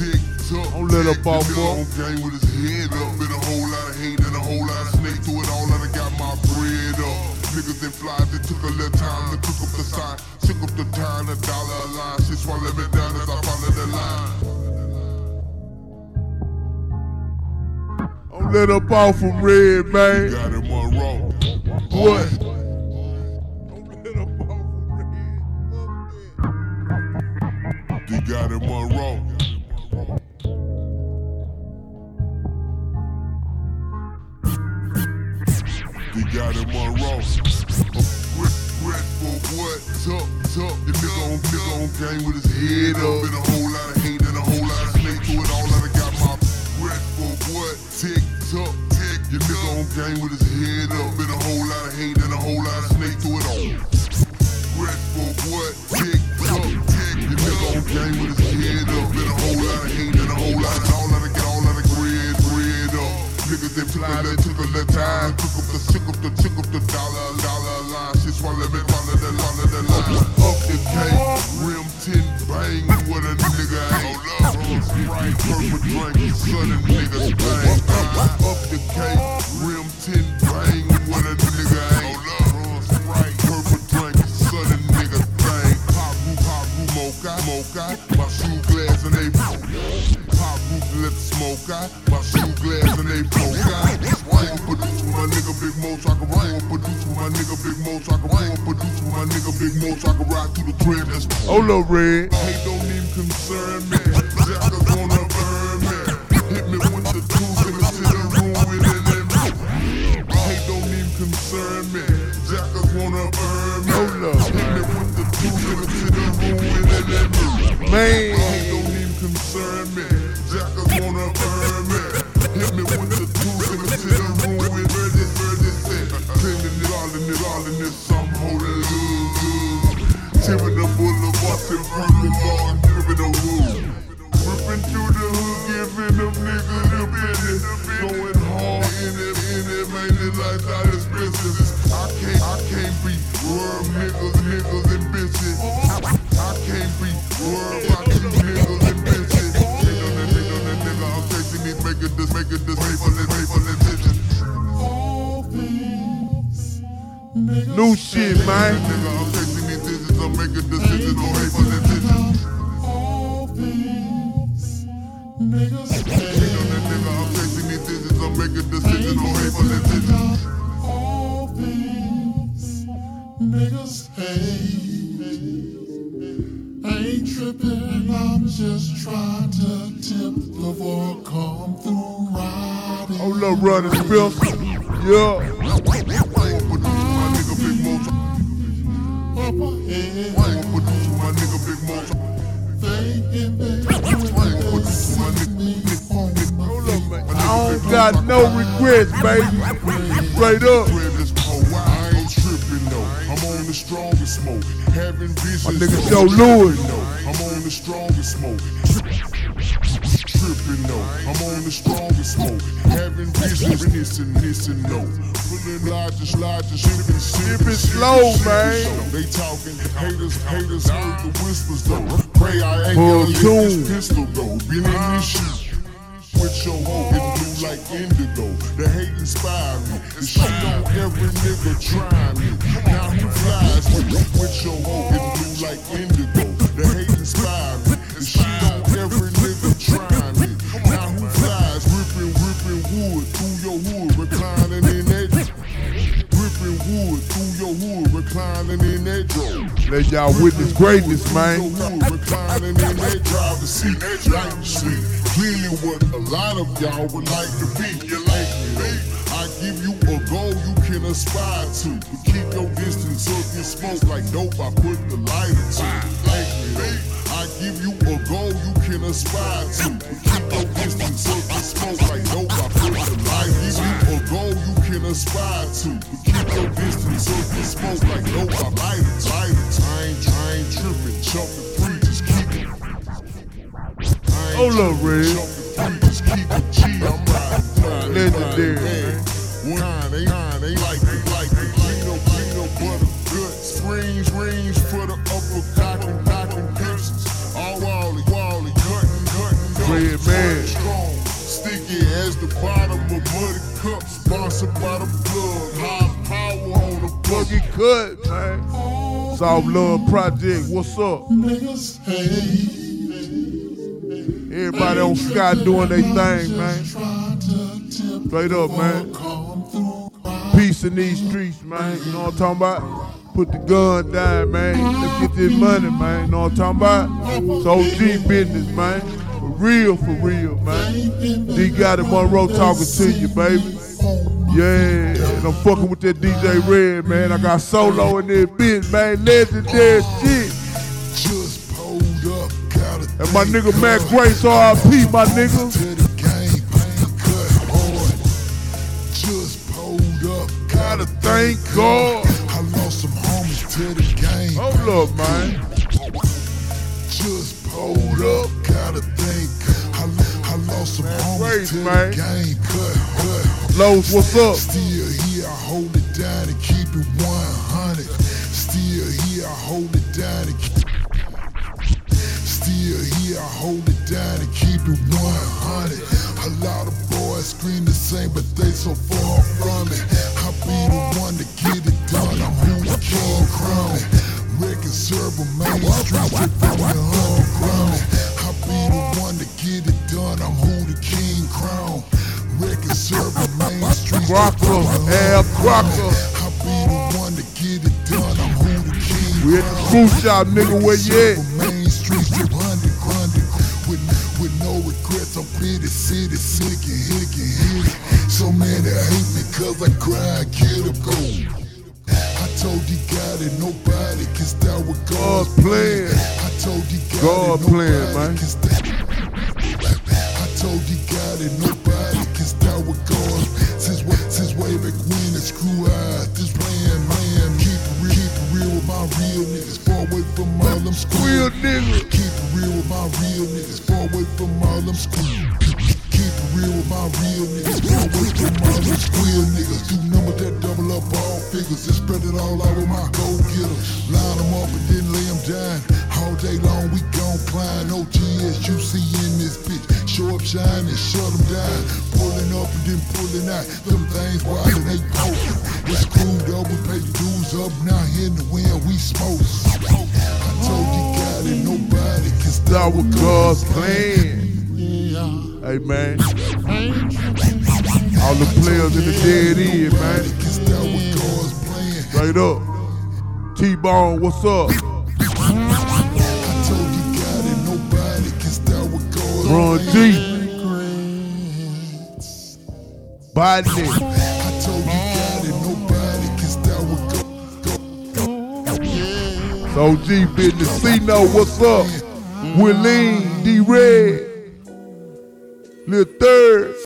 tick tock. Don't let up off Nigga up. on game with his head up. Been a whole lot of hate and a whole lot of snake through it all, and I got my bread up. Niggas that flies, it took a little time to cook up the sign. Up the time, the dollar a line. Shit swallow me down as I follow the line. Don't let up off from red, man. Got him on. What? Red for what? Tuck, tuck. The nigga on, nigga on game with his head up. Been a whole lot of hate and a whole lot of snake through it all. I got my red for what? Tick, tuck, tick. Your nigga on game with his head up. Niggas fly, that took little time. Took up the, took up the, took up the dollar, dollar line. Shit swallow me, follow the, follow the line. Up the cake, rim tin, bang with a nigga ain't love. Sprite, purple drink, sudden niggas bang. Up the cake, rim tin, bang with a nigga ain't love. Sprite, purple drink, sudden niggas bang. Pop roof, pop roof, mocha, mocha. My shoe glass and they pop roof, let the smoke out. My shoe glass and they poke out. Roll produce with my nigga Big Mo, so I can roll produce with my nigga Big Mo, so I can roll produce with my nigga Big Mo, so I can ride through the crib. That's Hold up, red. Hate don't even concern me. World niggas, niggas and bitches. I, I can't be world about you niggas and bitches. Nigga, nigga, nigga, nigga, I'm chasing these, making this, making this, making this, making this. New shit, man. Tripping, I'm just trying to tip the boy come through riding. Hold up, running spill. Yeah. My nigga Big Mo, Up ahead, I ain't produce with my nigga Big Mo. thinking they will see me on my Hold up, man. I don't got no regrets, baby. Straight up. Crib is cold, I ain't tripping though. I'm on the strongest smoke, having visions. My nigga Joe Louis. Though. On the strongest smoke. Tripping though, I'm on the strongest smoke, having visions this and this and no. Pulling largest, largest, shipping, shipping, slow, man. They talking haters, haters heard the whispers though. Pray I ain't gonna let this pistol go. Been in this shit with your hoe in blue like indigo. The hate inspire me. The shit on every nigga try me. Now who flies with, with your hoe in blue like indigo? Your hood, reclining in that drawer. Let y'all witness greatness, man. Reclining in that driver's seat, like the seat. Clearly what a lot of y'all would like to be. You like me. I give you a goal you can aspire to. But keep your distance if you smoke like dope, I put the lighter to. Like me. I give you a goal you can aspire to. But keep your distance if you smoke like dope, can aspire to. But keep your distance so you smoke like dope, I light it, light it. I ain't, I ain't tripping, jumping free, just keep it. Hold up, Red. Just keep it G. I'm riding, riding, Legendary. One, they, nine, they like it, like it. Peanut, peanut butter, good. Springs, rings for the upper cocking, cocking pictures. All wally, wally, cutting, cutting, Red man. Sponsored by the plug. High power on the Cut, man. Love Project, what's up? Everybody on Sky doing their thing, man. Straight up, man. Peace in these streets, man. You know what I'm talking about? Put the gun down, man. Let's get this money, man. You know what I'm talking about? It's OG business, man. For real, for real, man. D got Monroe talking to you, baby. Yeah, and I'm fucking with that DJ Red, man. I got solo in this bitch, man. Legendary shit. Just pulled up, got a And my nigga Matt Grace, RIP, my nigga. to the game, pain cut hard. Just pulled up, got Gotta thank God. I lost some homies to the game. Hold up, man. Just pulled up, got a think. I, I lost some homies to man. the game. Cut, Los, what's up? Still here, I hold it down and keep it 100. Still here, I hold it down and keep Still here, I hold it down and keep it 100. A lot of boys scream the same, but they so far from it. I be the one to get it done. I'm who king crown. Record server, main street, street, straight Crocker, from the Al underground. Crocker. I be the one to get it done. I'm who the king We at the crew shop, nigga, where you at? Main. With, with no regrets, I'm pretty city, sick and and. So many hate me cause I cry, get a go. I told you God that nobody can stop with God's God plan. I told you God, plan, man. I told you God that nobody can stop with God. Since way, since way back when it's screw eyes, this land, man. Keep it real, keep it real with my real niggas. Far away from all them screw Real nigga. Keep it real with my real niggas. Far away from all them screw. Keep it real with my real niggas. Far away from all them squeal niggas. Do numbers that double up all figures and spread it all out with my go getters. Line them up and then lay them down. All day long we gon' climb. No see in this bitch. Show up, shine and shut them down. Pulling up and then pulling out. Them things wild and they poking. It's screwed up, we pay the dues up. Now in the wind we smoke. I told you God that nobody can Stop with God's plan. Hey, man. All the players in the dead end, man. Nobody can stop with God's plan. Straight up. T-Bone, what's up? I told Biden. I told you. OG business. C-No, what's up? Willeen, D-Red. Lil Third.